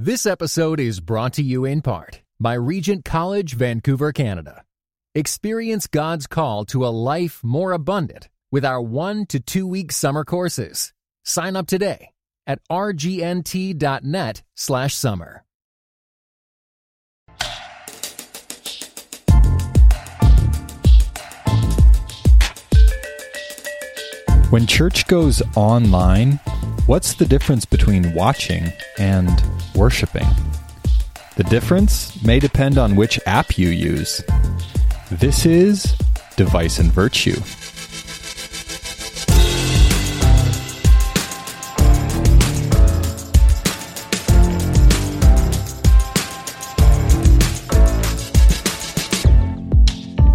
This episode is brought to you in part by Regent College, Vancouver, Canada. Experience God's call to a life more abundant with our one to two week summer courses. Sign up today at rgnt.net slash summer. When church goes online, what's the difference between watching and worshiping? The difference may depend on which app you use. This is Device and Virtue.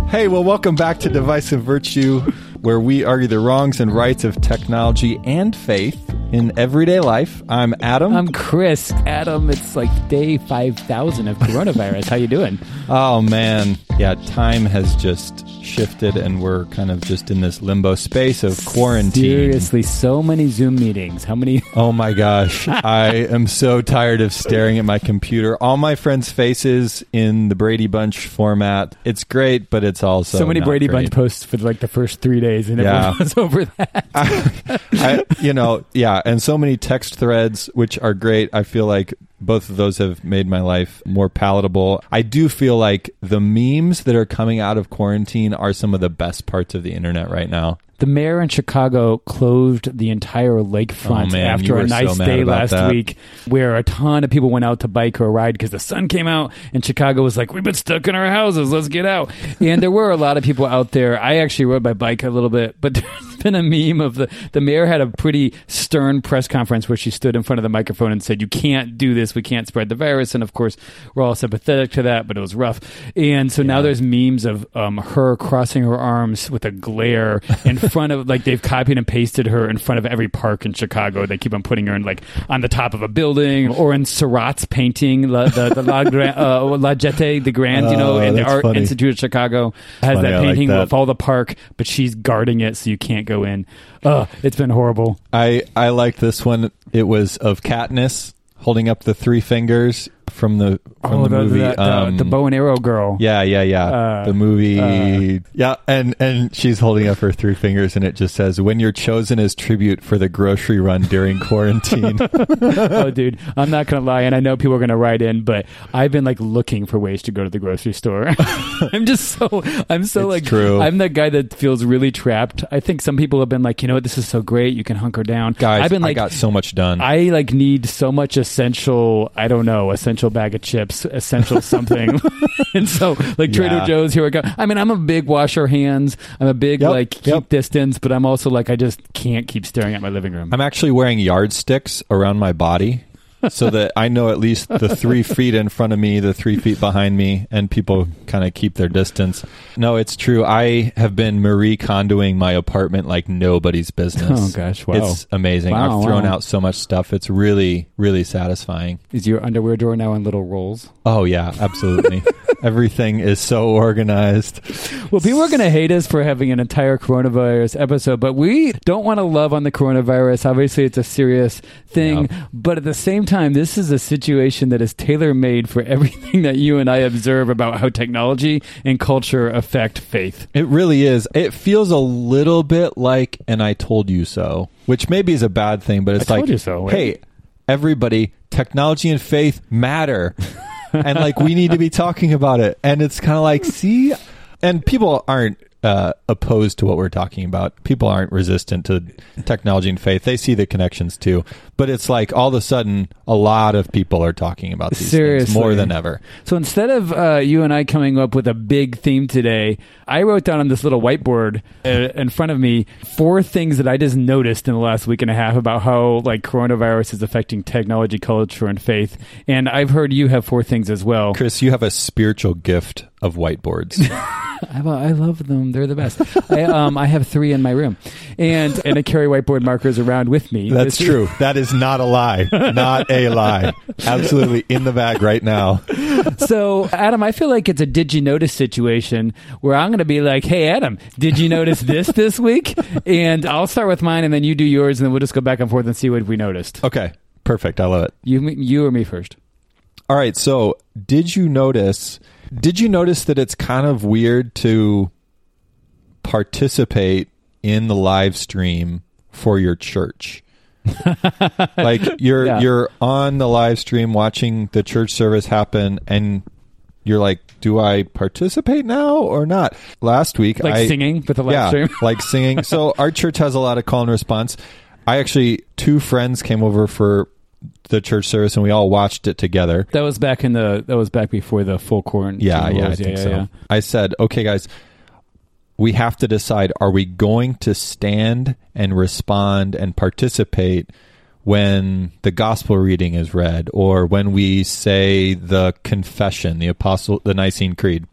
Hey, well, welcome back to Device and Virtue, where we argue the wrongs and rights of technology and faith in everyday life. I'm Adam. I'm Chris. Adam, it's like day 5,000 of coronavirus. How you doing? oh man, yeah, time has just shifted and we're kind of just in this limbo space of quarantine. Seriously, so many Zoom meetings. How many? Oh my gosh, I am so tired of staring at my computer. All my friends' faces in the Brady Bunch format. It's great, but it's also So many Brady great. Bunch posts for like the first three days, and Yeah. was over that. I, you know, yeah, and so many text threads, which are great. I feel like both of those have made my life more palatable. I do feel like the memes that are coming out of quarantine are some of the best parts of the internet right now. The mayor in Chicago closed the entire lakefront Oh, man, after a nice mad day last that. week, where a ton of people went out to bike or ride because the sun came out, and Chicago was like, "We've been stuck in our houses, let's get out." And there were a lot of people out there. I actually rode my bike a little bit, but there's been a meme of the the mayor had a pretty stern press conference where she stood in front of the microphone and said, "You can't do this. We can't spread the virus." And of course, we're all sympathetic to that, but it was rough. And so now there's memes of um, her crossing her arms with a glare in front of like they've copied and pasted her in front of every park in Chicago. They keep on putting her in like on the top of a building or in Seurat's painting, La, the, the La, Gra- uh, La the Grand, you know, Oh, in the Art funny. Institute of Chicago has funny, that I like painting that. of all the park, but she's guarding it so you can't go in. Uh, it's been horrible. I I like this one. It was of Katniss holding up the three fingers from the from oh, the, movie. the, the, um, the bow and arrow girl. Yeah, yeah, yeah. Uh, the movie. uh, yeah, and and she's holding up her three fingers, and it just says, "When you're chosen as tribute for the grocery run during quarantine." oh, dude, I'm not gonna lie, and I know people are gonna write in, but I've been like looking for ways to go to the grocery store. I'm just so I'm so It's like true. I'm that guy that feels really trapped. I think some people have been like, you know what, this is so great, you can hunker down. Guys, I've been I like. got so much done. I like need so much essential, I don't know, essential bag of chips, essential something. and so like Trader Yeah. Joe's, here I go. I mean, I'm a big wash our hands. I'm a big Yep, like keep yep. distance, but I'm also like I just can't keep staring at my living room. I'm actually wearing yardsticks around my body. So that I know at least the three feet in front of me, the three feet behind me, and people kind of keep their distance. No, it's true. I have been Marie Kondoing my apartment like nobody's business. Oh, gosh, wow. It's amazing. Wow, I've thrown wow. out so much stuff. It's really, really satisfying. Is your underwear drawer now in little rolls? Oh yeah, absolutely. Everything is so organized. Well, people are going to hate us for having an entire coronavirus episode, but we don't want to love on the coronavirus. Obviously, it's a serious thing, Yeah. but at the same time, this is a situation that is tailor made for everything that you and I observe about how technology and culture affect faith. It really is. It feels a little bit like an I told you so, which maybe is a bad thing, but it's I like so, hey, everybody, technology and faith matter. and like we need to be talking about it. And it's kind of like, see, and people aren't uh, opposed to what we're talking about. People aren't resistant to technology and faith. They see the connections too. But it's like all of a sudden, a lot of people are talking about these things more than ever. So instead of uh, you and I coming up with a big theme today, I wrote down on this little whiteboard uh, in front of me four things that I just noticed in the last week and a half about how like coronavirus is affecting technology, culture, and faith. And I've heard you have four things as well. Chris, you have a spiritual gift of whiteboards. I, I love them; they're the best. I, um, I have three in my room, and and I carry whiteboard markers around with me. That's This- true. That is not a lie. Not a lie. Absolutely in the bag right now. So, Adam, I feel like it's a did you notice situation where I'm going to be like, hey, Adam, did you notice this this week? And I'll start with mine and then you do yours and then we'll just go back and forth and see what we noticed. Okay. Perfect. I love it. You, you or me first? All right. So, did you notice? Did you notice that it's kind of weird to participate in the live stream for your church? like you're Yeah. you're on the live stream watching the church service happen, and you're like, "Do I participate now or not?" Last week, Like I, singing with the live yeah, stream. like singing. So our church has a lot of call and response. I actually two friends came over for the church service, and we all watched it together. That was back in the. That was back before the full quarantine. Yeah, yeah, I rules. think yeah, so. yeah. I said, okay, guys, we have to decide: are we going to stand and respond and participate when the gospel reading is read, or when we say the confession, the apostle, the Nicene Creed?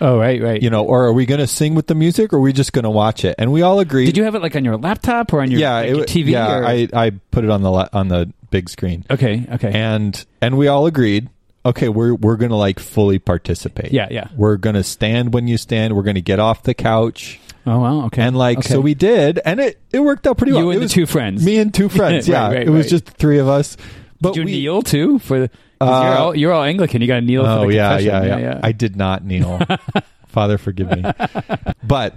Oh, right, right. You know, or are we going to sing with the music, or are we just going to watch it? And we all agreed. Did you have it like on your laptop or on your, yeah, like, it your TV? Yeah, or- I I put it on the la- on the big screen, okay, okay. and and we all agreed. Okay, we're we're gonna like fully participate. Yeah, yeah. We're gonna stand when you stand. We're gonna get off the couch, oh, wow. Okay. and like okay. so we did, and it it worked out pretty You well. and it the was two friends. me and two friends. Right, yeah, right, it was right. just the three of us. But Did you we, kneel too for the? 'Cause you're Uh, all you're all Anglican. You got to kneel for Oh the yeah, confession. yeah, yeah, I did not kneel. Father, forgive me. But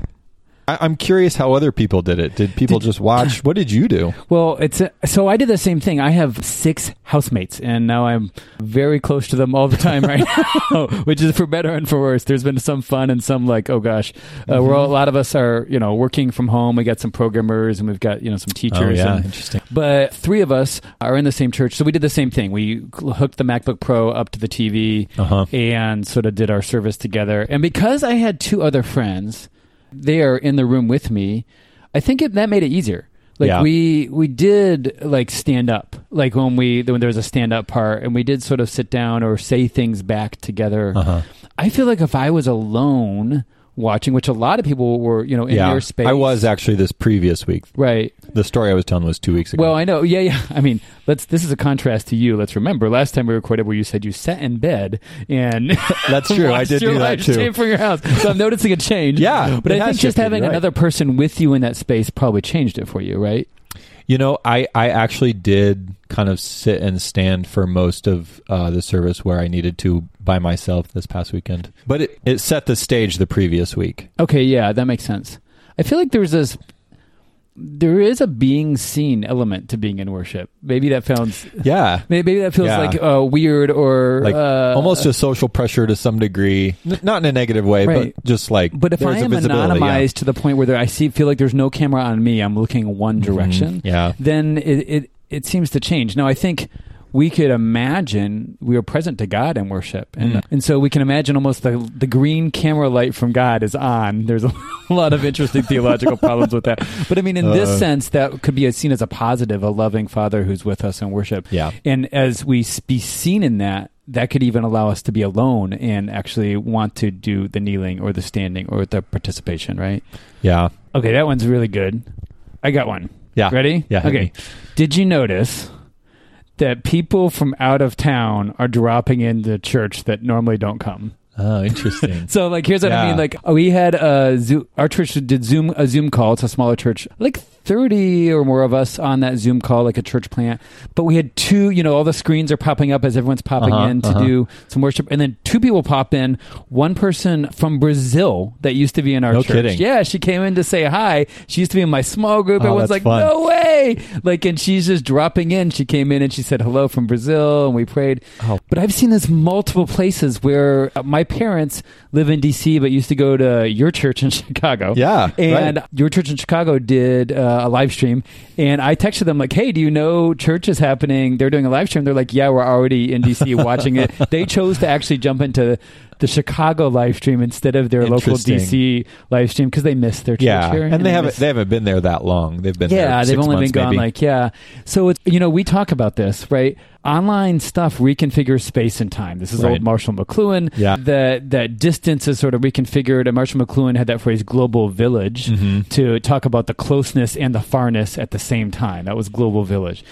I, I'm curious how other people did it. Did people just watch? What did you do? Well, it's a, so I did the same thing. I have six housemates, and now I'm very close to them all the time right now, which is for better and for worse. There's been some fun and some like, oh gosh, uh, we're all, a lot of us are you know working from home. We got some programmers and we've got you know some teachers. and- Oh, interesting. But three of us are in the same church, so we did the same thing. We hooked the MacBook Pro up to the TV Uh-huh. and sort of did our service together. And because I had two other friends, they are in the room with me. I think it, that made it easier. Like Yeah. we we did like stand up, like when we when there was a stand up part, and we did sort of sit down or say things back together. Uh-huh. I feel like if I was alone watching, which a lot of people were, you know, in yeah, their space, I was actually this previous week. right. The story I was telling was two weeks ago. Well, I know. Yeah, yeah. I mean, let's. This is a contrast to you. Let's remember last time we recorded where you said you sat in bed and That's true. I did do that too. stream from your house. So I'm noticing a change. Yeah, but I think just having right. another person with you in that space probably changed it for you, right? You know, I, I actually did kind of sit and stand for most of uh, the service where I needed to by myself this past weekend. But it, it set the stage the previous week. Okay, yeah, that makes sense. I feel like there's this. There is a being seen element to being in worship. Maybe that sounds. Yeah. Maybe that feels Yeah. like uh, weird or Like uh, almost a social pressure to some degree. N- not in a negative way, Right. but just like. But if there's I a am visibility, yeah. anonymized to the point where there, I see feel like there's no camera on me, I'm looking one direction. Mm-hmm. Yeah. Then it, it it seems to change. Now I think we could imagine we are present to God in worship, and Mm. and so we can imagine almost the the green camera light from God is on. There's a lot of interesting theological problems with that, but I mean, in this Uh. sense, that could be seen as a positive, a loving Father who's with us in worship. Yeah. And as we be seen in that, that could even allow us to be alone and actually want to do the kneeling or the standing or the participation, right? Yeah. Okay, that one's really good. I got one. Yeah. Ready? Yeah, Okay. Did you notice that people from out of town are dropping into church that normally don't come? Oh, interesting. So like here's what I mean like we had a Zoom, our church did Zoom a Zoom call it's a smaller church like 30 or more of us on that Zoom call like a church plant but we had two you know all the screens are popping up as everyone's popping Uh-huh, in to uh-huh. do some worship and then two people pop in one person from Brazil that used to be in our No church kidding. yeah she came in to say hi she used to be in my small group Oh, everyone's that's like fun. no way like and she's just dropping in she came in and she said hello from Brazil and we prayed Oh. but I've seen this multiple places where uh, my parents live in DC, but used to go to your church in Chicago. Yeah, And right. your church in Chicago did uh, Uh, a live stream. And I texted them, like, hey, do you know church is happening? They're doing a live stream. They're like, yeah, we're already in DC watching it. They chose to actually jump into the Chicago live stream instead of their local DC live stream because they missed their church yeah. here. And they haven't missed- they haven't been there that long. They've been there yeah, they've only been gone maybe. like yeah. So it's you know we talk about this right. Online stuff reconfigures space and time. This is Right. old Marshall McLuhan. Yeah. that that distance is sort of reconfigured. And Marshall McLuhan had that phrase "global village" Mm-hmm. to talk about the closeness and the farness at the same time. That was global village.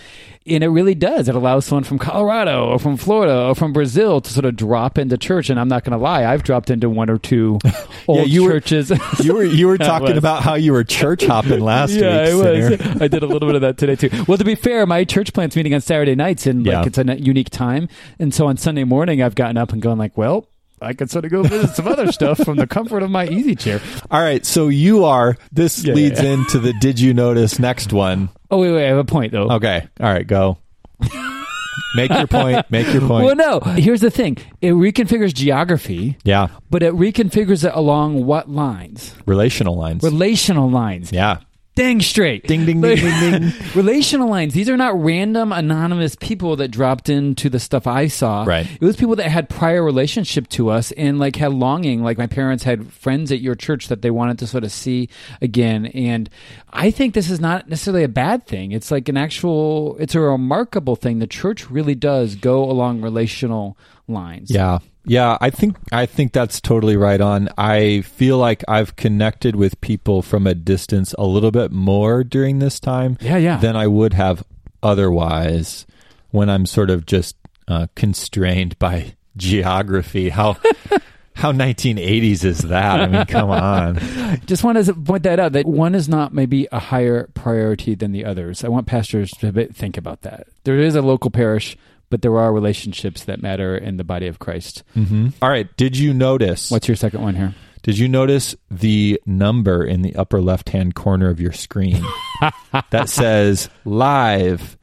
And it really does. It allows someone from Colorado or from Florida or from Brazil to sort of drop into church. And I'm not going to lie, I've dropped into one or two old you were- churches. You were you were talking about how you were church hopping last yeah, week. I was. I did a little bit of that today too. Well, to be fair, my church plant's meeting on Saturday nights, and like Yeah. it's a unique time. And so on Sunday morning, I've gotten up and gone like, well. I could sort of go visit some other stuff from the comfort of my easy chair. All right, so you are. This Yeah, leads yeah. into the did you notice next one. Oh wait, wait, I have a point though. Okay, all right, go. make your point. Make your point. Well, no. Here's the thing: it reconfigures geography, yeah, but it reconfigures it along what lines? relational lines. Relational lines. yeah. Dang straight. Ding ding ding ding ding. Relational lines. These are not random anonymous people that dropped into the stuff I saw. Right. It was people that had prior relationship to us and like had longing. Like my parents had friends at your church that they wanted to sort of see again. And I think this is not necessarily a bad thing. It's like an actual. It's a remarkable thing. The church really does go along relational lines. Yeah. Yeah, I think I think that's totally right on. I feel like I've connected with people from a distance a little bit more during this time Yeah. Yeah. than I would have otherwise when I'm sort of just uh, constrained by geography. How how 1980s is that? I mean, come on. Just want to point that out that one is not maybe a higher priority than the others. I want pastors to think about that. There is a local parish, but there are relationships that matter in the body of Christ. hmm All right, did you notice What's your second one here? Did you notice the number in the upper left hand corner of your screen that says live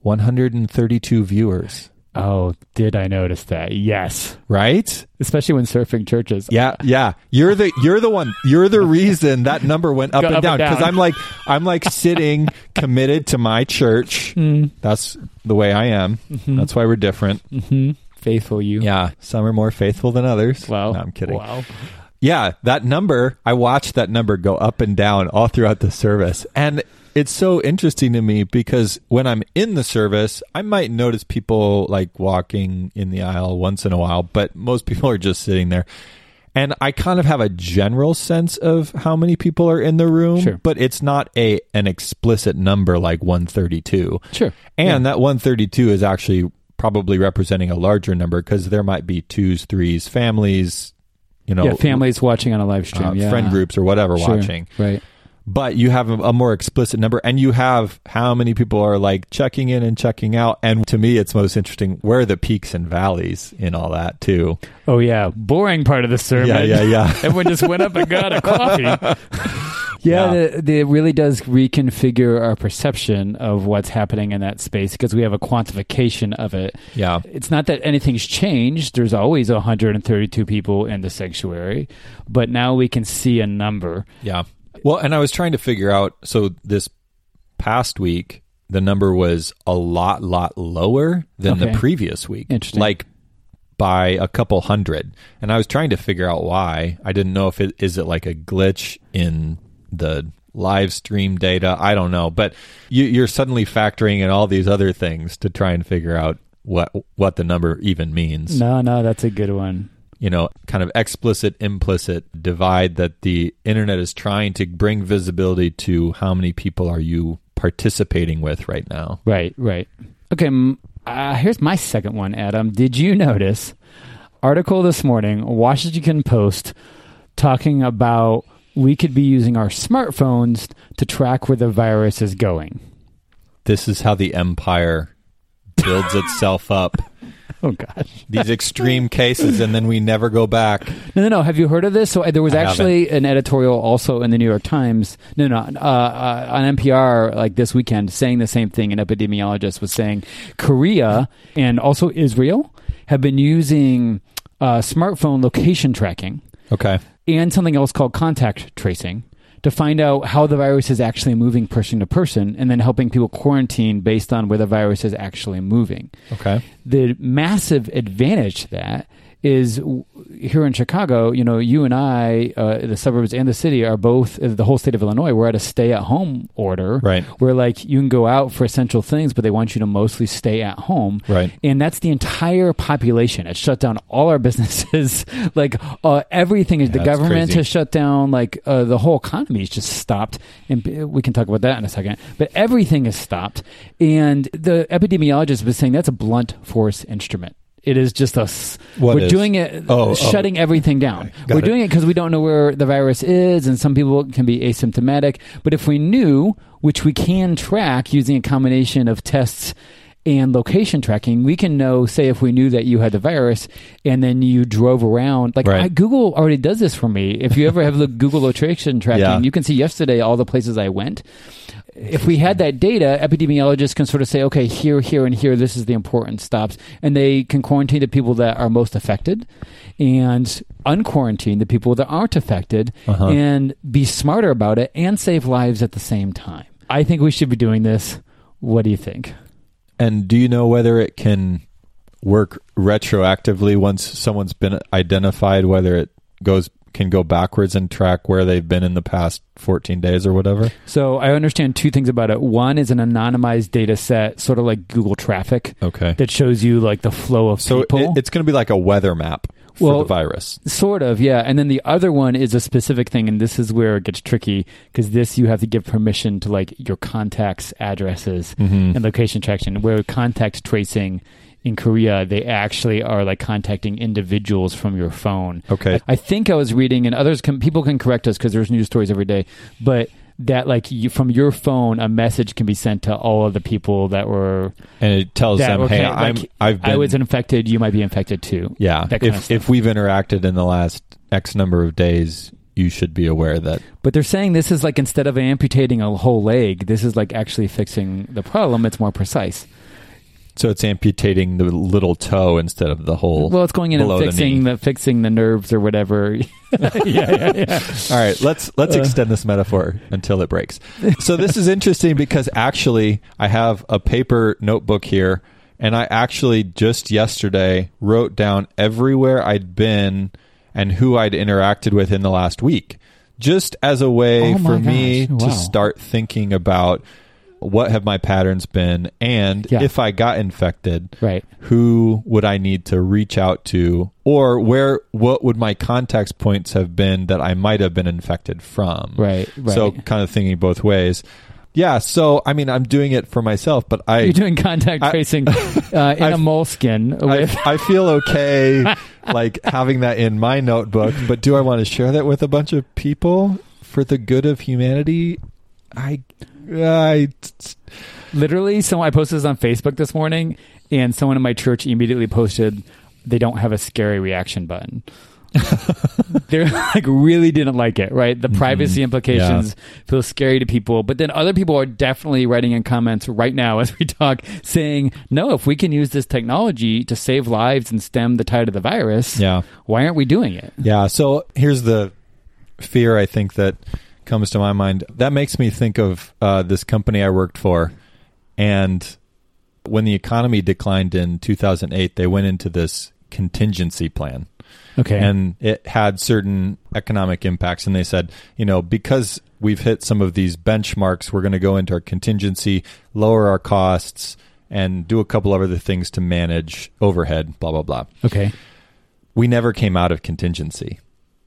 132 viewers, Oh, did I notice that? Yes, right? especially when surfing churches. Yeah, yeah. You're the you're the one. You're the reason that number went up and up down and because. I'm like I'm like sitting committed to my church. Mm. That's the way I am. Mm-hmm. That's why we're different. hmm Faithful you. Yeah, some are more faithful than others. Wow. No, I'm kidding. Wow. Yeah, that number, I watched that number go up and down all throughout the service. And it's so interesting to me because when I'm in the service, I might notice people like walking in the aisle once in a while, but most people are just sitting there. And I kind of have a general sense of how many people are in the room, Sure. but it's not a an explicit number like 132. Sure. And that 132 is actually probably representing a larger number because there might be twos, threes, families, you know, yeah, families watching on a live stream. uh, yeah. friend groups or whatever Sure. watching. Right. But you have a, a more explicit number, and you have how many people are like checking in and checking out. And to me, it's most interesting where are the peaks and valleys in all that too. Oh yeah, boring part of the sermon. Yeah, yeah, yeah. Everyone just went up and got a coffee. Yeah, Yeah. The, the, it really does reconfigure our perception of what's happening in that space because we have a quantification of it. Yeah, It's not that anything's changed. There's always 132 people in the sanctuary, but now we can see a number. yeah. Well, and I was trying to figure out. So this past week, the number was a lot, lot lower than the previous week. Interesting. Like by a couple hundred. And I was trying to figure out why. I didn't know if it is it like a glitch in the live stream data. I don't know, but you, you're suddenly factoring in all these other things to try and figure out what what the number even means. No, no, that's a good one. You know, kind of explicit implicit divide that the internet is trying to bring visibility to how many people are you participating with right now. Right, right. Okay, uh, here's my second one, Adam. Did you notice article this morning, Washington Post, talking about we could be using our smartphones to track where the virus is going. This is how the empire builds itself up. Oh gosh. These extreme cases and then we never go back. No, no, no. Have you heard of this? So uh, there was I actually an editorial also in the New York Times. No, no, uh, uh, on NPR like this weekend saying the same thing. An epidemiologist was saying Korea and also Israel have been using uh, smartphone location tracking Okay. and something else called contact tracing to find out how the virus is actually moving person to person and then helping people quarantine based on where the virus is actually moving Okay. the massive advantage to that is here in Chicago, you know, you and I, uh, the suburbs and the city are both, uh, the whole state of Illinois, we're at a stay at home order. Right. Where like you can go out for essential things, but they want you to mostly stay at home. Right. And that's the entire population. It shut down all our businesses. like uh, everything is, the government crazy. has shut down, like uh, the whole economy has just stopped. And we can talk about that in a second. But everything is stopped. And the epidemiologist was saying that's a blunt force instrument. It is just us. What we're is? doing it, Oh, oh. shutting everything down. Got we're it. doing it because we don't know where the virus is, and some people can be asymptomatic. But if we knew, which we can track using a combination of tests and location tracking, we can know, say, if we knew that you had the virus and then you drove around. Like Right. I, Google already does this for me. If you ever have the Google location tracking, Yeah. you can see yesterday all the places I went. If we had that data, epidemiologists can sort of say, okay, here, here, and here, this is the important stops. And they can quarantine the people that are most affected and unquarantine the people that aren't affected Uh-huh. and be smarter about it and save lives at the same time. I think we should be doing this. What do you think? And do you know whether it can work retroactively once someone's been identified, whether it goes can go backwards and track where they've been in the past 14 days or whatever? So I understand two things about it. One is an anonymized data set, sort of like Google traffic, Okay. that shows you like the flow of So people. it, it's going to be like a weather map for Well, the virus. Sort of, yeah. And then the other one is a specific thing, and this is where it gets tricky because this you have to give permission to like your contacts' addresses Mhm. and location tracking. Where contact tracing in Korea, they actually are like contacting individuals from your phone. Okay. I think I was reading, and others can people can correct us because there's news stories every day, but that like you, from your phone, a message can be sent to all of the people that were And it tells that them, were "Hey, of, I'm I've been I was infected. You might be infected too. yeah, that kind of if if we've interacted in the last X number of days, you should be aware that But they're saying this is like instead of amputating a whole leg, this is like actually fixing the problem. It's more precise. So it's amputating the little toe instead of the whole Well, it's going in and the fixing knee. the, fixing the nerves or whatever. yeah, yeah, yeah. All right, let's let's Uh. extend this metaphor until it breaks. So this is interesting because actually I have a paper notebook here and I actually just yesterday wrote down everywhere I'd been and who I'd interacted with in the last week. Just as a way Oh for me gosh, to start thinking about what have my patterns been and Yeah. if I got infected, Right. who would I need to reach out to, or where what would my contacts points have been that I might have been infected from? Right, So kind of thinking both ways. Yeah. So I mean, I'm doing it for myself, but I You're doing contact I- tracing uh, in a I've- moleskin I, with. I feel okay like having that in my notebook, but do I want to share that with a bunch of people for the good of humanity? I I Literally, someone I posted this on Facebook this morning, and someone in my church immediately posted they don't have a scary reaction button. They're like really didn't like it, right? The mm-hmm. privacy implications feel scary to people, but then other people are definitely writing in comments right now as we talk, saying, "No, if we can use this technology to save lives and stem the tide of the virus, yeah. why aren't we doing it?" Yeah. So here's the fear I think that comes to my mind. That makes me think of uh, this company I worked for. And when the economy declined in 2008, they went into this contingency plan. Okay, And it had certain economic impacts. And they said, you know, because we've hit some of these benchmarks, we're going to go into our contingency, lower our costs, and do a couple of other things to manage overhead, blah, blah, blah okay, we never came out of contingency.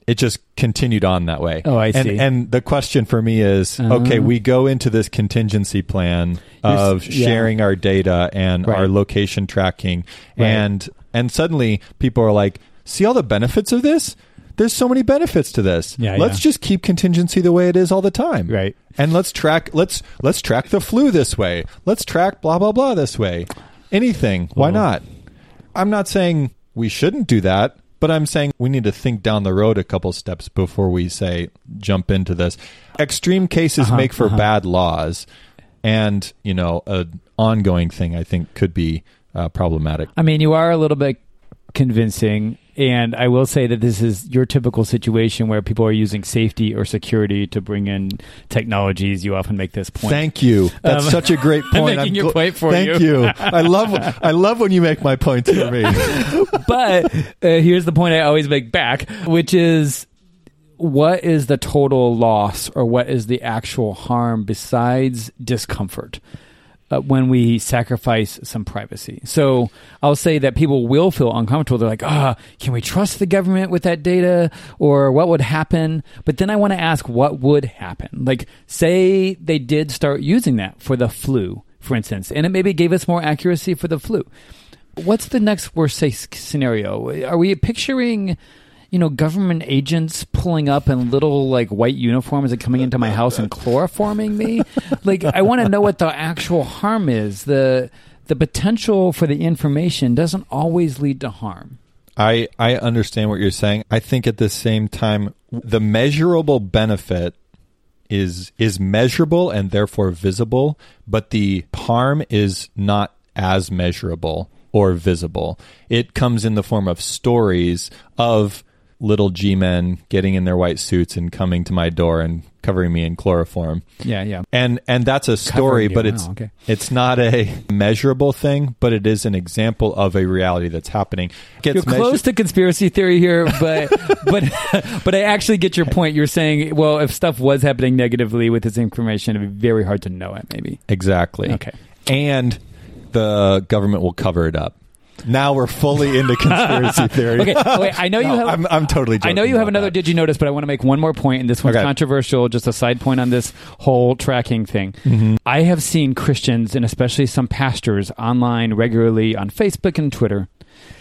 It just continued on that way. Oh, I and, see. And the question for me is, Uh-huh. okay, we go into this contingency plan of yeah. sharing our data and Right. our location tracking, Right. and and suddenly people are like, see all the benefits of this. There's so many benefits to this. Yeah, let's yeah. just keep contingency the way it is all the time. Right. And let's track let's let's track the flu this way. Let's track blah blah blah this way. Anything. Why Well- not? I'm not saying we shouldn't do that, but I'm saying we need to think down the road a couple steps before we say jump into this. Extreme cases Uh-huh, make for uh-huh. bad laws, and you know, an ongoing thing I think could be uh, problematic. I mean, you are a little bit convincing. And I will say that this is your typical situation where people are using safety or security to bring in technologies. You often make this point. Thank you. That's Um, such a great I'm point. making your gl- point for Thank you. you. I love I love when you make my points for me. but uh, here's the point I always make back, which is what is the total loss or what is the actual harm besides discomfort uh, when we sacrifice some privacy? So I'll say that people will feel uncomfortable. They're like, ah, can we trust the government with that data or what would happen? But then I want to ask what would happen? Like, say they did start using that for the flu, for instance, and it maybe gave us more accuracy for the flu. What's the next worst case scenario? Are we picturing, you know, government agents pulling up in little like white uniforms and coming into my house and chloroforming me? like, I want to know what the actual harm is. The the potential for the information doesn't always lead to harm. I I understand what you're saying. I think at the same time the measurable benefit is is measurable and therefore visible, but the harm is not as measurable or visible. It comes in the form of stories of little G men getting in their white suits and coming to my door and covering me in chloroform. Yeah, yeah. And and that's a story, but Wow, it's oh, okay. it's not a measurable thing, but it is an example of a reality that's happening. Gets You're close measured- to conspiracy theory here, but but but I actually get your point. You're saying, well, if stuff was happening negatively with this information, it'd be very hard to know it. Maybe. Exactly. Okay. And the government will cover it up. Now we're fully into conspiracy theory. Okay. Wait, I know you No, have. I'm, I'm totally. I know you have about another that. did you notice, but I want to make one more point, and this one's Okay. controversial. Just a side point on this whole tracking thing. Mm-hmm. I have seen Christians and especially some pastors online regularly on Facebook and Twitter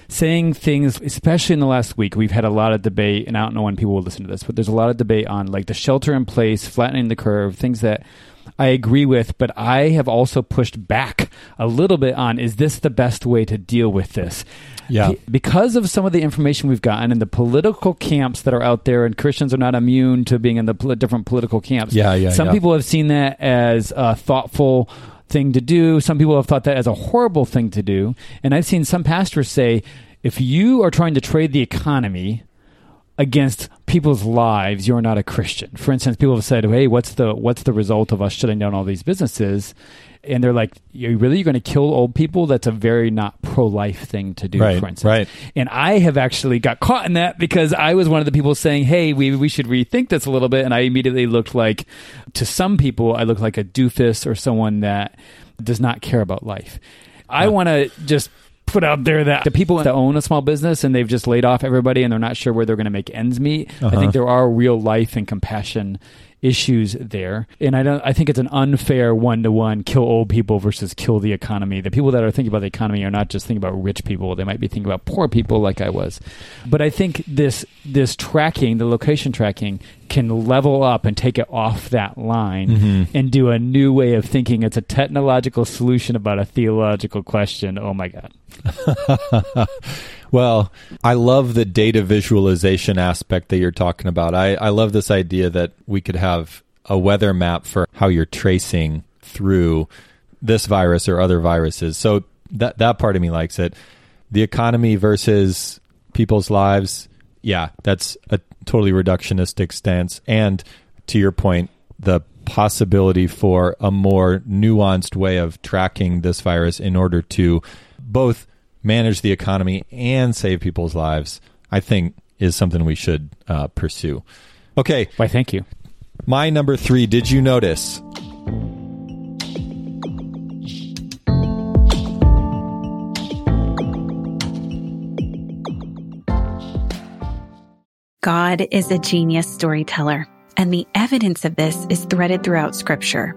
saying things, especially in the last week. We've had a lot of debate, and I don't know when people will listen to this, but there's a lot of debate on like the shelter in place, flattening the curve, things that I agree with, but I have also pushed back a little bit on is this the best way to deal with this? Yeah. Because of some of the information we've gotten and the political camps that are out there, and Christians are not immune to being in the pol- different political camps. Yeah, yeah, Some yeah. people have seen that as a thoughtful thing to do. Some people have thought that as a horrible thing to do. And I've seen some pastors say, if you are trying to trade the economy against people's lives, you're not a Christian. For instance, people have said, "Hey, what's the what's the result of us shutting down all these businesses?" And they're like, "You really you're going to kill old people? That's a very not pro life thing to do." Right, for instance, right. And I have actually got caught in that because I was one of the people saying, "Hey, we we should rethink this a little bit," and I immediately looked like, to some people, I look like a doofus or someone that does not care about life. I want to just put out there that the people that own a small business and they've just laid off everybody and they're not sure where they're going to make ends meet. I Uh-huh. think there are real life and compassion issues there. And I don't I think it's an unfair one to one kill old people versus kill the economy. The people that are thinking about the economy are not just thinking about rich people. They might be thinking about poor people like I was. But I think this this tracking, the location tracking can level up and take it off that line Mm-hmm. and do a new way of thinking. It's a technological solution about a theological question. Oh my god. Well, I love the data visualization aspect that you're talking about. I, I love this idea that we could have a weather map for how you're tracing through this virus or other viruses. So that that part of me likes it. The economy versus people's lives, yeah, that's a totally reductionistic stance. And to your point, the possibility for a more nuanced way of tracking this virus in order to both manage the economy and save people's lives, I think is something we should uh, pursue. Okay, Why thank you. my number three. Did you notice? God is a genius storyteller, and the evidence of this is threaded throughout scripture.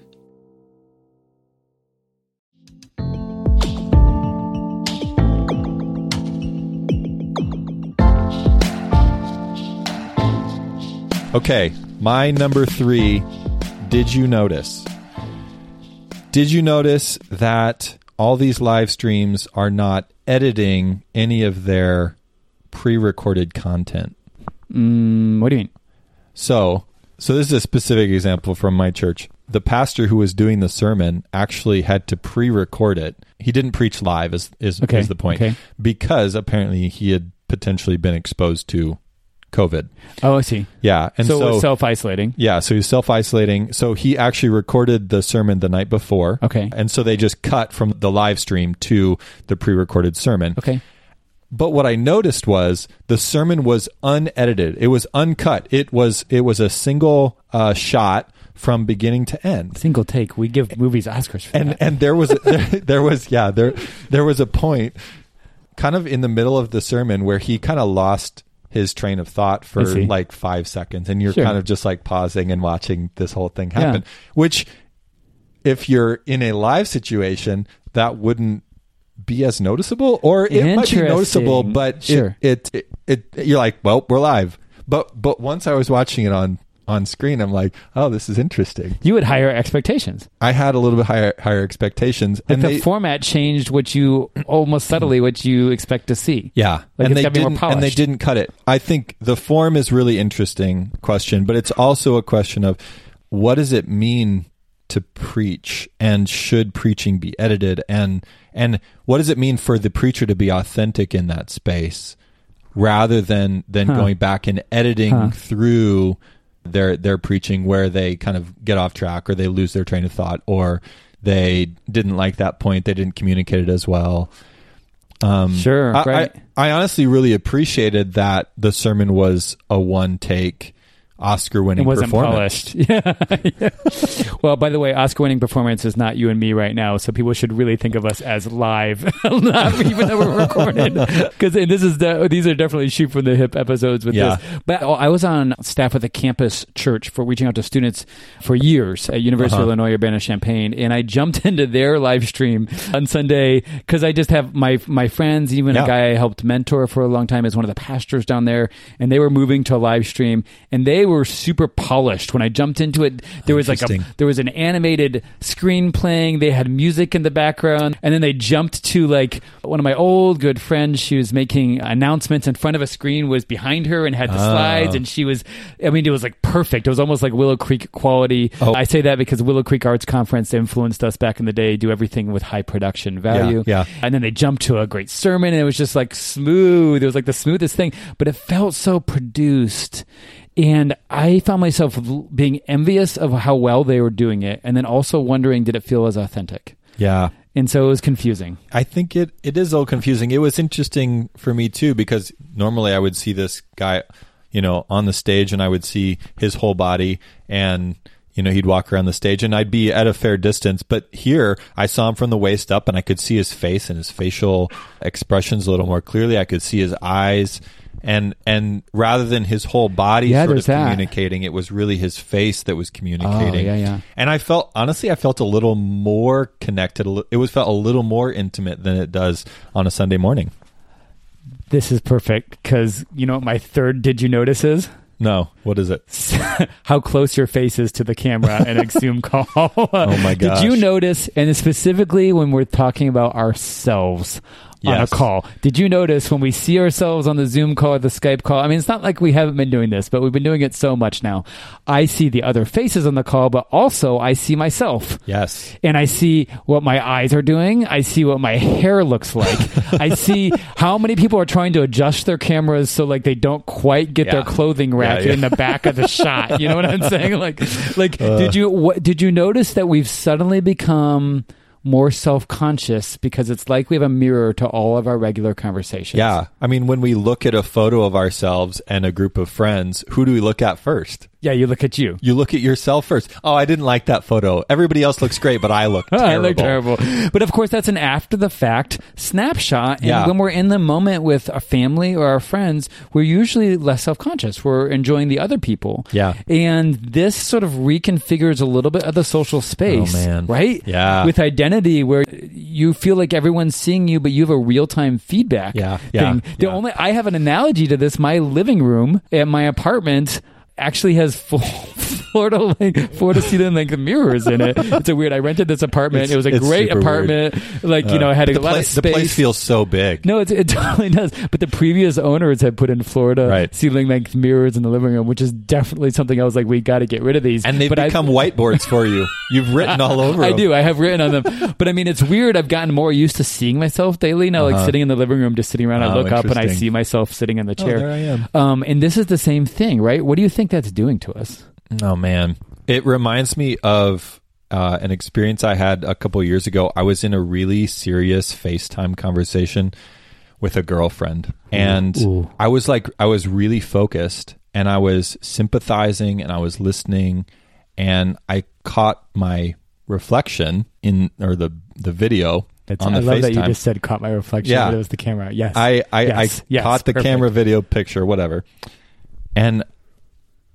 Okay, my number three. Did you notice? Did you notice that all these live streams are not editing any of their pre recorded content? Mm, what do you mean? So, so this is a specific example from my church. The pastor who was doing the sermon actually had to pre-record it. He didn't preach live, is is, Okay, is the point, okay. because apparently he had potentially been exposed to COVID. Oh, I see. Yeah, and so, so, self isolating. yeah, so he's self isolating. So he actually recorded the sermon the night before. Okay. and so they just cut from the live stream to the pre-recorded sermon. Okay. But what I noticed was the sermon was unedited. It was uncut. It was it was a single uh, shot from beginning to end. Single take. We give movies Oscars for And that. and there was there, there was yeah there there was a point kind of in the middle of the sermon where he kind of lost his train of thought for like 5 seconds and you're Sure. kind of just like pausing and watching this whole thing Yeah. happen which if you're in a live situation that wouldn't be as noticeable or it might be noticeable but Sure. it, it, it it you're like well we're live but but once i was watching it on on screen i'm like oh this is interesting you had higher expectations. i had a little bit higher higher expectations Like and the they format changed what you almost subtly what you expect to see. yeah Like and it's they didn't and they didn't cut it i think the form is really interesting question but it's also a question of what does it mean to preach and should preaching be edited and and what does it mean for the preacher to be authentic in that space rather than than Huh. going back and editing Huh. through their their preaching where they kind of get off track or they lose their train of thought or they didn't like that point. They didn't communicate it as well. Um, Sure, I, right. I, I honestly really appreciated that the sermon was a one take Oscar It winning wasn't performance. polished. Yeah. yeah. Well, by the way, Oscar winning performance is not you and me right now, so people should really think of us as live, not even though we're recorded. Because this is de- these are definitely shoot from the hip episodes with Yeah. this. But oh, I was on staff with a campus church for reaching out to students for years at University Uh-huh. of Illinois Urbana Champaign, and I jumped into their live stream on Sunday because I just have my my friends, even Yeah. a guy I helped mentor for a long time is one of the pastors down there, and they were moving to a live stream, and they were super polished. When I jumped into it, there was like a there was an animated screen playing. They had music in the background, and then they jumped to like one of my old good friends. She was making announcements in front of a screen, was behind her and had the Oh. slides, and she was. I mean, it was like perfect. It was almost like Willow Creek quality. Oh. I say that because Willow Creek Arts Conference influenced us back in the day. Do everything with high production value. yeah. And then they jumped to a great sermon, and it was just like smooth. It was like the smoothest thing, but it felt so produced. And I found myself being envious of how well they were doing it, and then also wondering, did it feel as authentic? Yeah. And so it was confusing. I think it, it is a little confusing. It was interesting for me too because normally I would see this guy, you know, on the stage and I would see his whole body and you know he'd walk around the stage and I'd be at a fair distance. But here I saw him from the waist up and I could see his face and his facial expressions a little more clearly. I could see his eyes and and rather than his whole body Yeah, sort of that. communicating, it was really his face that was communicating. Oh, yeah, yeah. And I felt honestly, I felt a little more connected. It was felt a little more intimate than it does on a Sunday morning. This is perfect because you know what my third did you notice is? No, what is it? how close your face is to the camera in a Zoom call. oh my god! Did you notice, and specifically when we're talking about ourselves on a call, did you notice when we see ourselves on the Zoom call or the Skype call? I mean, it's not like we haven't been doing this, but we've been doing it so much now. I see the other faces on the call, but also I see myself. Yes. And I see what my eyes are doing. I see what my hair looks like. I see how many people are trying to adjust their cameras so like they don't quite get their clothing rack Yeah, yeah. in the back of the shot. You know what I'm saying? Like, like Uh. did you what, did you notice that we've suddenly become more self conscious because it's like we have a mirror to all of our regular conversations. Yeah. I mean, when we look at a photo of ourselves and a group of friends, who do we look at first? Yeah, you look at you. You look at yourself first. Oh, I didn't like that photo. Everybody else looks great, but I look terrible. I look terrible. But of course, that's an after the fact snapshot. And Yeah. when we're in the moment with our family or our friends, we're usually less self conscious. We're enjoying the other people. Yeah. And this sort of reconfigures a little bit of the social space. Oh, man. Right? Yeah. With identity, where you feel like everyone's seeing you, but you have a real time feedback Yeah. Yeah. thing. The Yeah. only I have an analogy to this. My living room at my apartment actually has full Florida length, to ceiling length mirrors in it. It's a weird. I rented this apartment. It's- it was a great apartment. Like you Uh, know, it had a the lot place, of the place feels so big. no, it, it totally does. But the previous owners had put in Florida Right. ceiling length mirrors in the living room, which is definitely something I was like, we got to get rid of these. And they've but I- become whiteboards for you. You've written all over I them. do. I have written on them. But I mean, it's weird. I've gotten more used to seeing myself daily now. Like Uh-huh. sitting in the living room, just sitting around. I Oh, look up and I see myself sitting in the Oh, chair. there I am. Um, and this is the same thing, right? What do you think that's doing to us? Oh man, it reminds me of uh, an experience I had a couple years ago. I was in a really serious FaceTime conversation with a girlfriend, and Ooh. I was like, I was really focused, and I was sympathizing, and I was listening, and I caught my reflection in or the the video That's, on the I love FaceTime. that you just said caught my reflection. Yeah. it was the camera. Yes, I I, Yes. I Yes. caught the Perfect. camera video picture, whatever, and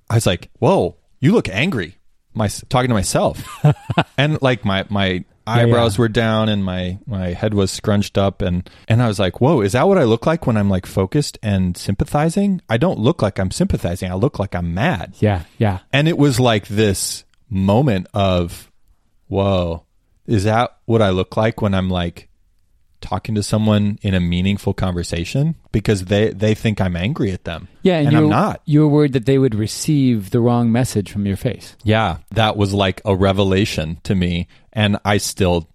I was like, "Whoa, you look angry." My talking to myself, and like my my eyebrows yeah. were down and my my head was scrunched up, and and I was like, "Whoa, is that what I look like when I'm like focused and sympathizing? I don't look like I'm sympathizing. I look like I'm mad." Yeah, yeah. And it was like this moment of, "Whoa, is that what I look like when I'm like?" Talking to someone in a meaningful conversation because they they think I'm angry at them. Yeah, and, and I'm not. You were worried that they would receive the wrong message from your face. Yeah, that was like a revelation to me and I still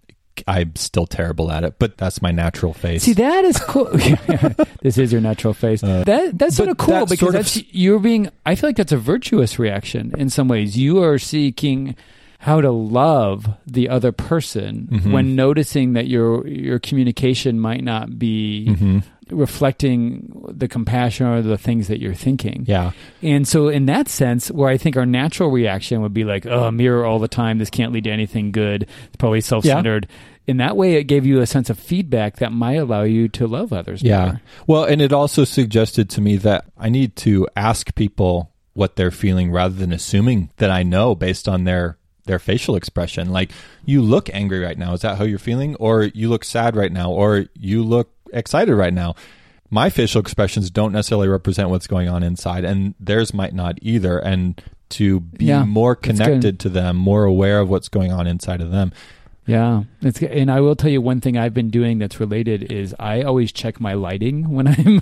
I'm still terrible at it, but that's my natural face. See, that is cool. this is your natural face. that that's sort Uh, of cool that because sort of that's you're being. I feel like that's a virtuous reaction in some ways. You are seeking how to love the other person Mm-hmm. when noticing that your your communication might not be Mm-hmm. reflecting the compassion or the things that you're thinking. yeah. And so, in that sense, where I think our natural reaction would be like, oh, mirror all the time. This can't lead to anything good. It's probably self centered. In that way, it gave you a sense of feedback that might allow you to love others Yeah. better. Well, and it also suggested to me that I need to ask people what they're feeling rather than assuming that I know based on their their facial expression. Like, you look angry right now. Is that how you're feeling? Or you look sad right now? Or you look excited right now? My facial expressions don't necessarily represent what's going on inside, and theirs might not either. And to be Yeah, more connected to them, more aware of what's going on inside of them. Yeah, it's and I will tell you one thing I've been doing that's related is I always check my lighting when I'm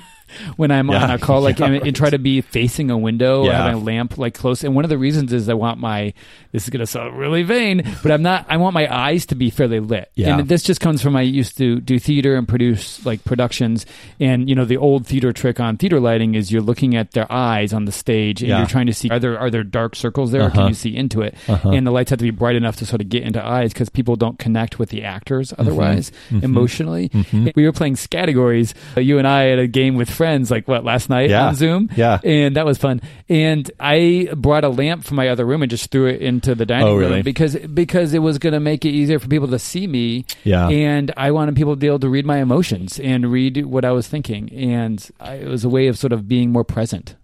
when I'm on a call, like yeah, and, and try to be facing a window or Yeah. having a lamp like close. And one of the reasons is I want my this is going to sound really vain, but I'm not. I want my eyes to be fairly lit. Yeah. And this just comes from I used to do theater and produce like productions, and you know the old theater trick on theater lighting is you're looking at their eyes on the stage and Yeah. you're trying to see are there are there dark circles there? Or can Uh-huh. you see into it? Uh-huh. And the lights have to be bright enough to sort of get into eyes because people don't connect with the actors otherwise Mhm. emotionally. Mhm. We were playing categories. You and I at a game with friends like what last night Yeah. on Zoom. Yeah. and that was fun. And I brought a lamp from my other room and just threw it into the dining Oh, room because because it was going to make it easier for people to see me. Yeah. and I wanted people to be able to read my emotions and read what I was thinking, and I, it was a way of sort of being more present.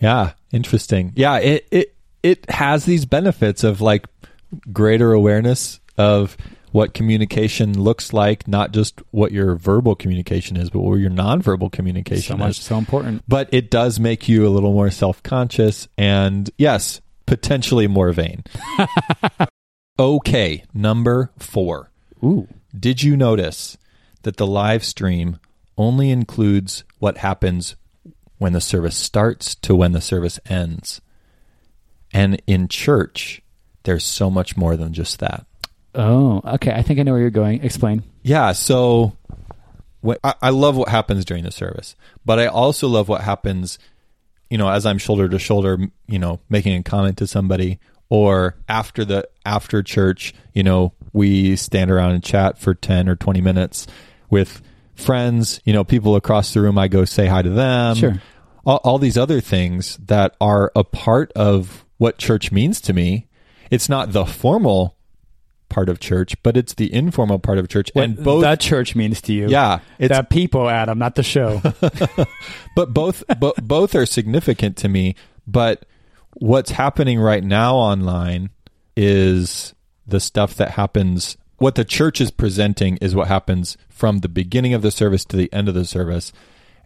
Yeah, interesting. Yeah, it it it has these benefits of like greater awareness of what communication looks like, not just what your verbal communication is, but what your nonverbal communication is. So much, is. so important. But it does make you a little more self-conscious and yes, potentially more vain. okay, number 4. Ooh. Did you notice that the live stream only includes what happens when the service starts to when the service ends? And in church, there's so much more than just that. Oh, okay. I think I know where you're going. Explain. Yeah, so wh- I, I love what happens during the service, but I also love what happens, you know, as I'm shoulder to shoulder, you know, making a comment to somebody, or after the after church, you know, we stand around and chat for ten or twenty minutes with friends, you know, people across the room. I go say hi to them. Sure. All, all these other things that are a part of what church means to me. It's not the formal part of church, but it's the informal part of church. What and both, that church means to you. yeah, it's that people, Adam, not the show. but both bo- both are significant to me. But what's happening right now online is the stuff that happens. What the church is presenting is what happens from the beginning of the service to the end of the service,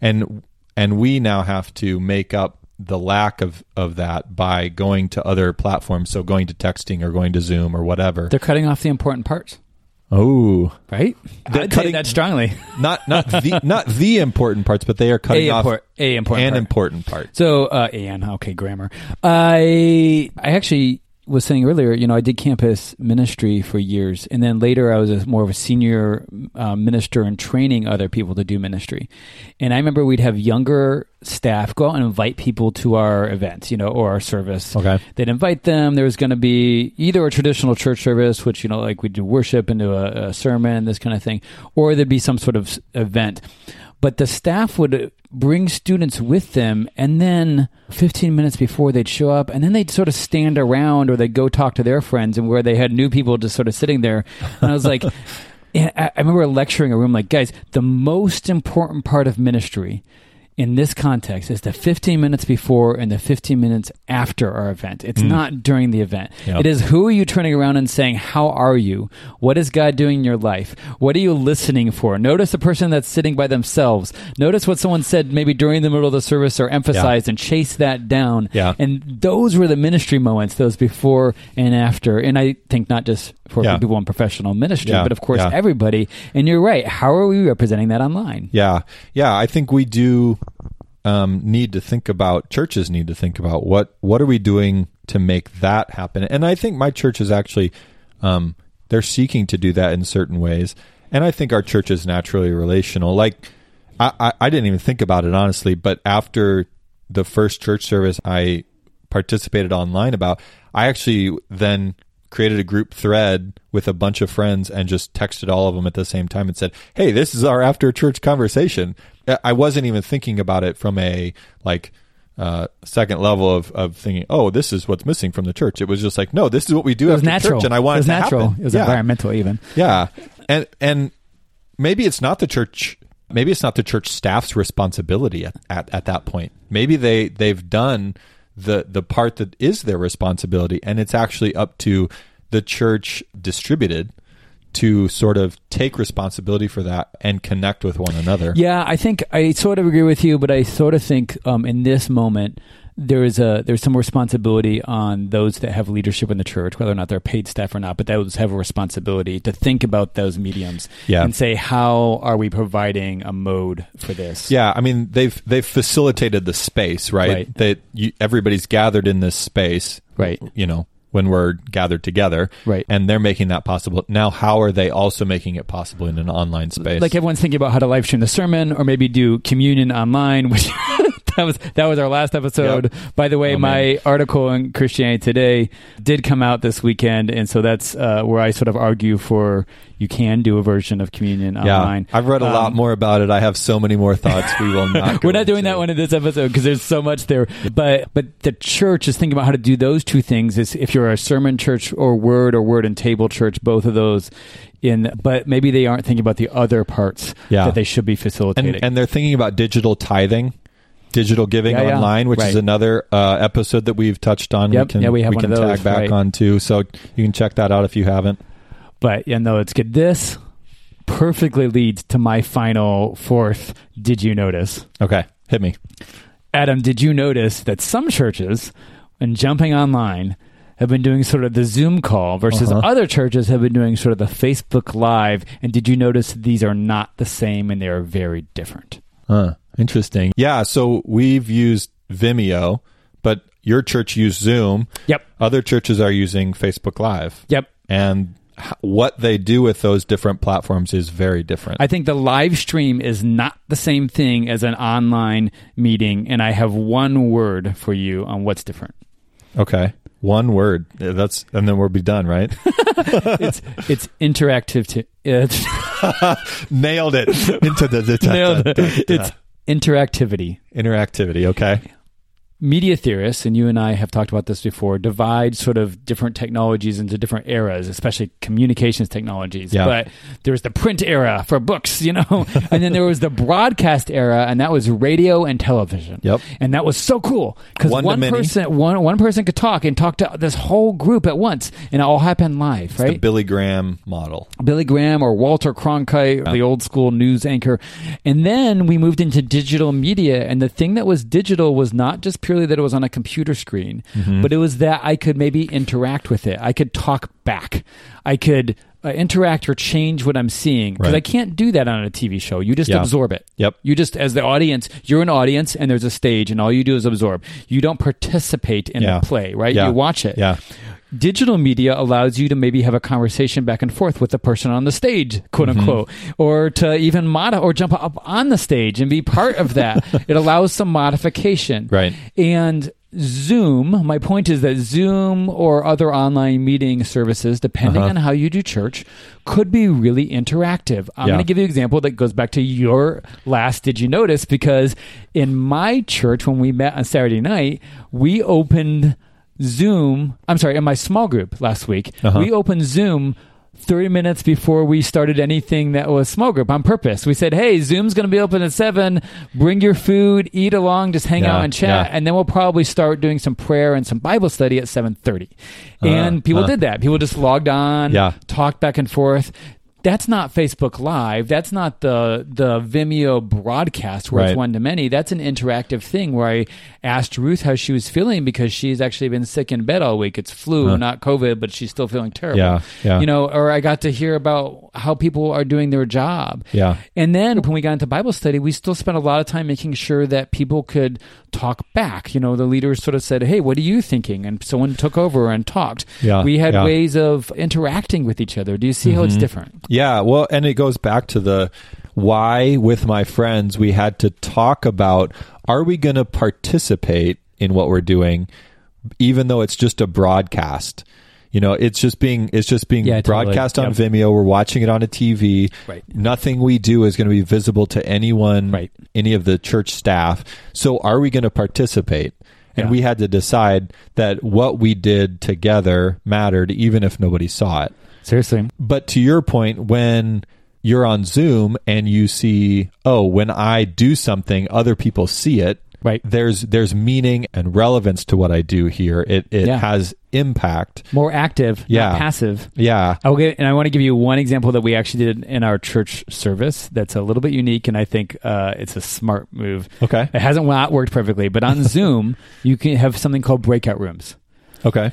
and and we now have to make up the lack of of that by going to other platforms. So going to texting or going to Zoom or whatever. They're cutting off the important parts, Oh, right? They're I'd say cutting- that strongly. not not the not the important parts, but they are cutting A off import- a important an part. important part. So, uh, and okay, grammar. I I actually was saying earlier, you know, I did campus ministry for years, and then later I was a, more of a senior uh, minister and training other people to do ministry. And I remember we'd have younger staff go out and invite people to our events, you know, or our service. Okay. They'd invite them. There was going to be either a traditional church service, which you know, like we do worship and do a, a sermon, this kind of thing, or there'd be some sort of event but the staff would bring students with them and then 15 minutes before they'd show up and then they'd sort of stand around or they'd go talk to their friends and where they had new people just sort of sitting there. And i was like I remember lecturing a room like guys the most important part of ministry in this context is the 15 minutes before and the 15 minutes after our event. It's mm. not during the event. Yep. It is who are you turning around and saying, How are you? What is God doing in your life? What are you listening for? Notice the person that's sitting by themselves. Notice what someone said maybe during the middle of the service or emphasized and chase that down. Yeah. And those were the ministry moments, those before and after. And I think not just for Yeah. people in professional ministry, Yeah. but of course Yeah. everybody. And you're right. How are we representing that online? Yeah, yeah. I think we do um, need to think about. Churches need to think about what what are we doing to make that happen. And I think my church is actually um, they're seeking to do that in certain ways. And I think our church is naturally relational. Like I, I, I didn't even think about it honestly, but after the first church service I participated online about, I actually then created a group thread with a bunch of friends and just texted all of them at the same time and said, "Hey, this is our after church conversation." I- I wasn't even thinking about it from a like uh, second level of, of thinking, "Oh, this is what's missing from the church." It was just like, "No, this is what we do It after natural. church," and I want it was to natural. happen. It was yeah. environmental, even. Yeah, and and maybe it's not the church. Maybe it's not the church staff's responsibility at, at, at that point. Maybe they they've done the the part that is their responsibility, and it's actually up to the church distributed to sort of take responsibility for that and connect with one another. Yeah, I think I sort of agree with you, but I sort of think um, in this moment there is a there's some responsibility on those that have leadership in the church, whether or not they're paid staff or not, but those have a responsibility to think about those mediums Yeah. and say how are we providing a mode for this? Yeah, I mean they've they've facilitated the space, right? Right. That you, everybody's gathered in this space, Right. You know, when we're gathered together, Right. And they're making that possible. Now, how are they also making it possible in an online space? Like everyone's thinking about how to live stream the sermon or maybe do communion online, which that was that was our last episode. Yep. By the way, Oh, my man. article in Christianity Today did come out this weekend, and so that's uh, where I sort of argue for you can do a version of communion yeah, online. I've read a lot Um, more about it. I have so many more thoughts. We will not. We're not doing that one in this episode because there's so much there. But but the church is thinking about how to do those two things. Is if you're a sermon church or word or word and table church, both of those. In but maybe they aren't thinking about the other parts Yeah. that they should be facilitating. and, and they're thinking about digital tithing, digital giving Yeah, yeah. online, which is another uh, episode that we've touched on. Yep. We can, Yeah, we have one can those, tag back right. on too. So you can check that out if you haven't. But yeah, no, it's good. This perfectly leads to my final fourth. Did you notice, Okay, hit me. Adam? Did you notice that some churches, when jumping online, have been doing sort of the Zoom call versus Uh-huh. other churches have been doing sort of the Facebook Live? And did you notice these are not the same and they are very different? Huh, interesting. Yeah, so we've used Vimeo, but your church used Zoom. Yep. Other churches are using Facebook Live. Yep. And what they do with those different platforms is very different. I think the live stream is not the same thing as an online meeting, and I have one word for you on what's different. okay. One word. That's and then we'll be done, right? It's it's interactive. To, it's uh, Nailed it. Into the, the Nailed it. It's interactivity. interactivity, okay? Media theorists, and you and I have talked about this before, divide sort of different technologies into different eras, especially communications technologies. Yeah. But there was the print era for books, you know, and then there was the broadcast era, and that was radio and television. Yep. And that was so cool because One one, person one one person could talk and talk to this whole group at once, and it all happened live, right? It's The right? Billy Graham model. Billy Graham or Walter Cronkite, the old school news anchor. And then we moved into digital media. And the thing that was digital was not just purely that it was on a computer screen, Mm-hmm. but it was that I could maybe interact with it. I could talk back. I could uh, interact or change what I'm seeing because Right. I can't do that on a TV show. You just Yeah. absorb it. Yep. You just, as the audience, you're an audience and there's a stage and all you do is absorb. You don't participate in Yeah. the play, right? Yeah. You watch it Yeah. Digital media allows you to maybe have a conversation back and forth with the person on the stage, quote Mm-hmm. unquote, or to even mod or jump up on the stage and be part of that. it allows some modification. Right. And Zoom, my point is that Zoom or other online meeting services, depending Uh-huh. on how you do church, could be really interactive. I'm Yeah. going to give you an example that goes back to your last Did You Notice? Because in my church, when we met on Saturday night, we opened Zoom. I'm sorry, in my small group last week, Uh-huh. we opened Zoom 30 minutes before we started anything that was small group on purpose. We said, hey, Zoom's going to be open at 7. Bring your food, eat along, just hang Yeah, out and chat. yeah. And then we'll probably start doing some prayer and some Bible study at 7.30. And people uh. did that. People just logged on, Yeah. talked back and forth. That's not Facebook Live. That's not the the Vimeo broadcast where Right. it's one to many. That's an interactive thing where I asked Ruth how she was feeling because she's actually been sick in bed all week. It's flu, not COVID, but she's still feeling terrible. Yeah, yeah. You know, or I got to hear about how people are doing their job. Yeah. And then when we got into Bible study, we still spent a lot of time making sure that people could talk back. You know, the leaders sort of said, Hey, what are you thinking? And someone took over and talked. Yeah, We had yeah. ways of interacting with each other. Do you see how it's mm-hmm. different? Yeah, well, and it goes back to the why with my friends we had to talk about are we going to participate in what we're doing even though it's just a broadcast. You know, it's just being it's just being Yeah, totally. broadcast on Yep. Vimeo. We're watching it on a TV. Right. Nothing we do is going to be visible to anyone, Right. any of the church staff. So, are we going to participate? And Yeah. we had to decide that what we did together mattered, even if nobody saw it. Seriously. But to your point, when you're on Zoom and you see, oh, when I do something, other people see it. Right. There's there's meaning and relevance to what I do here. It it Yeah. has impact. More active, Yeah. not passive. Yeah. I'll and I want to give you one example that we actually did in our church service that's a little bit unique, and I think uh, it's a smart move. Okay. It hasn't not worked perfectly, but on Zoom, you can have something called breakout rooms. Okay.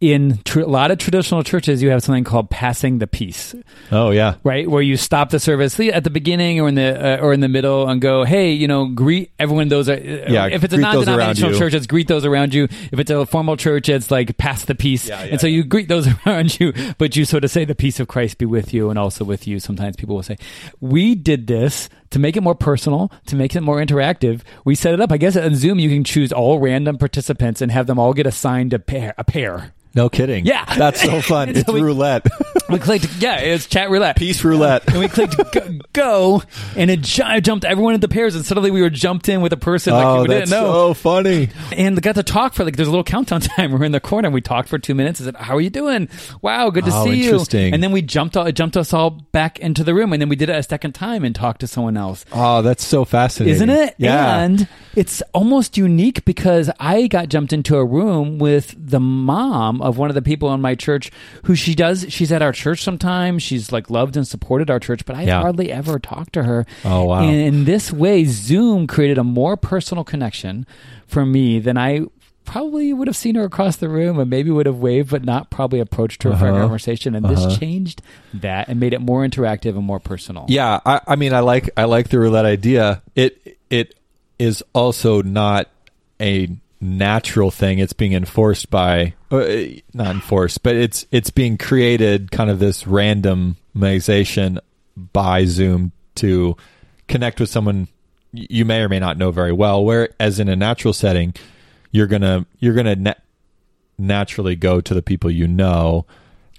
In tr- a lot of traditional churches, you have something called passing the peace, Oh yeah. right? Where you stop the service at the beginning or in the uh, or in the middle and go, "Hey, you know, greet everyone." Those are Yeah, If it's a greet those around non-denominational church, it's greet those around you. If it's a formal church, it's like pass the peace. Yeah, yeah, and so yeah. you greet those around you, but you sort of say, "The peace of Christ be with you," and also with you. Sometimes people will say, "We did this." To make it more personal, to make it more interactive, we set it up. I guess on Zoom you can choose all random participants and have them all get assigned a pair. A pair. No kidding. Yeah. That's so fun. It's so we- roulette. We clicked, yeah, it's chat roulette. Peace roulette. and we clicked go, and it ju- jumped everyone into pairs and suddenly we were jumped in with a person like oh, we that's didn't know so funny. and we got to talk for like there's a little countdown time we're in the corner and we talked for two minutes I said how are you doing wow good to Oh, see you interesting. and then we jumped all, it jumped us all back into the room and then we did it a second time and talked to someone else Oh, that's so fascinating. isn't it? Yeah. And it's almost unique because I got jumped into a room with the mom of one of the people in my church who she does, she's at our church sometimes. She's like loved and supported our church, but I Yeah. hardly ever talked to her. Oh, wow. And in this way, Zoom created a more personal connection for me than I probably would have seen her across the room and maybe would have waved, but not probably approached her for a Uh-huh. conversation. And this changed that and made it more interactive and more personal. Yeah, I, I mean, I like I like the roulette idea. It it is also not a natural thing. It's being enforced by uh, not enforced, but it's it's being created kind of this randomization by Zoom to connect with someone you may or may not know very well. Whereas in a natural setting, you're gonna you're gonna na- naturally go to the people you know.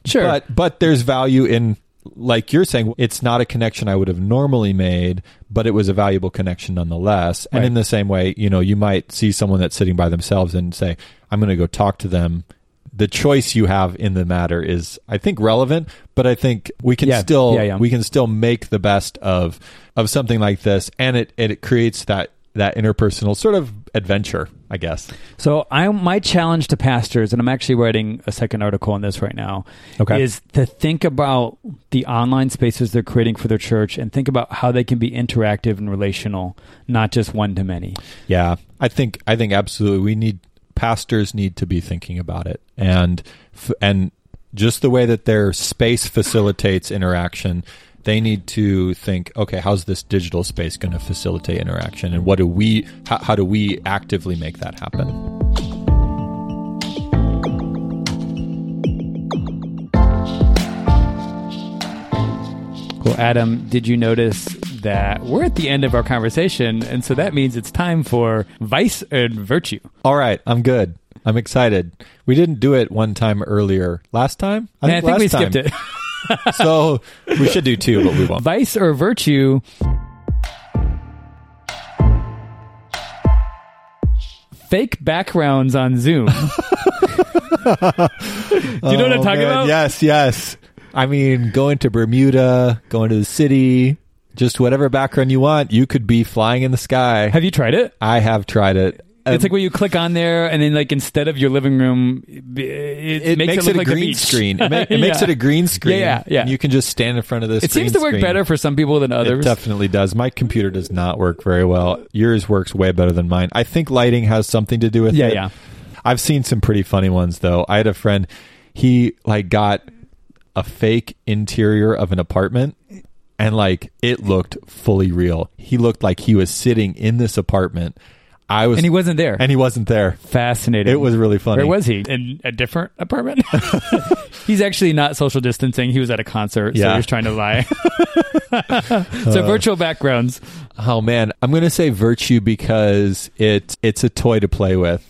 Sure. But but there's value in like you're saying, it's not a connection I would have normally made, but it was a valuable connection nonetheless. And Right. in the same way, you know, you might see someone that's sitting by themselves and say, I'm going to go talk to them. The choice you have in the matter is, I think, relevant, but I think we can Yeah. still Yeah, yeah. we can still make the best of of something like this, and it and it creates that that interpersonal sort of adventure, I guess. So I my challenge to pastors, and I'm actually writing a second article on this right now, Okay. is to think about the online spaces they're creating for their church and think about how they can be interactive and relational, not just one to many. Yeah, I think I think absolutely we need pastors need to be thinking about it, and and just the way that their space facilitates interaction, they need to think, okay, how's this digital space going to facilitate interaction, and what do we how, how do we actively make that happen? Cool. Adam, did you notice that we're at the end of our conversation, and so that means it's time for vice and virtue. All right, I'm good. I'm excited. We didn't do it one time earlier. Last time? And I think we time. skipped it. so we should do two, but we won't. Vice or virtue? Fake backgrounds on Zoom. Do you know what I'm Oh, talking man. about? Yes, yes. I mean, going to Bermuda, going to the city, just whatever background you want. You could be flying in the sky. Have you tried it? I have tried it. Um, it's like when you click on there, and then like instead of your living room, it, it makes, makes, it, look it, a like green beach. screen. It, ma- it makes Yeah. it a green screen. Yeah, yeah, yeah. And you can just stand in front of this. It seems to work screen. better for some people than It others. definitely does. My computer does not work very well. Yours works way better than mine. I think lighting has something to do with Yeah, it. yeah. I've seen some pretty funny ones though. I had a friend, he like got a fake interior of an apartment and like it looked fully real. He looked like he was sitting in this apartment. I was and he wasn't there. and he wasn't there. Fascinating. It was really funny. Where was he? In a different apartment? He's actually not social distancing. He was at a concert, so Yeah. he's trying to lie. so uh, virtual backgrounds. Oh man, I'm going to say virtue because it it's a toy to play with.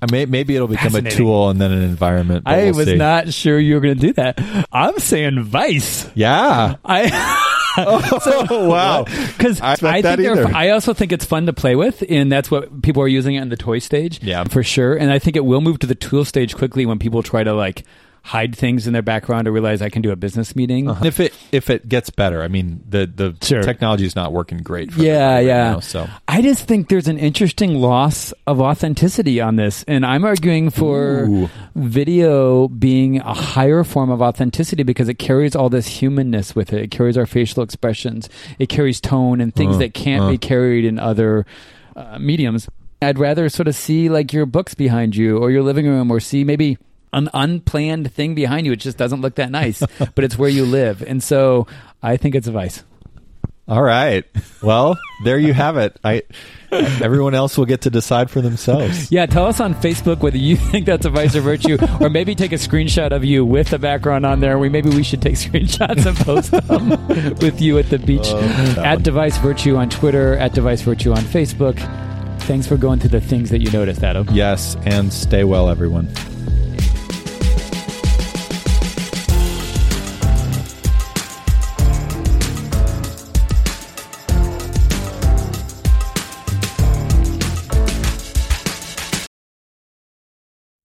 I may, maybe it'll become a tool and then an environment. but I we'll was see. not sure you were going to do that. I'm saying vice. Yeah. I. oh wow. Because I I, think I also think it's fun to play with, and that's what people are using it in the toy stage. Yeah. for sure. And I think it will move to the tool stage quickly when people try to like hide things in their background to realize I can do a business meeting. If it if it gets better, I mean the the Sure. technology is not working great. For Yeah, right yeah. now, so I just think there's an interesting loss of authenticity on this, and I'm arguing for Ooh. video being a higher form of authenticity because it carries all this humanness with it. It carries our facial expressions, it carries tone and things Uh, that can't uh. be carried in other uh, mediums. I'd rather sort of see like your books behind you or your living room, or see maybe an unplanned thing behind you. It just doesn't look that nice, but it's where you live, and so I think it's a vice. all right. Well, there you have it. I everyone else will get to decide for themselves. Yeah, tell us on Facebook whether you think that's a vice or virtue, or maybe take a screenshot of you with the background on there. We maybe we should take screenshots and post them with you at the beach. Oh, at Device Virtue on Twitter, at Device Virtue on Facebook. Thanks for going through the things that you noticed, Adam. Yes, and stay well, everyone.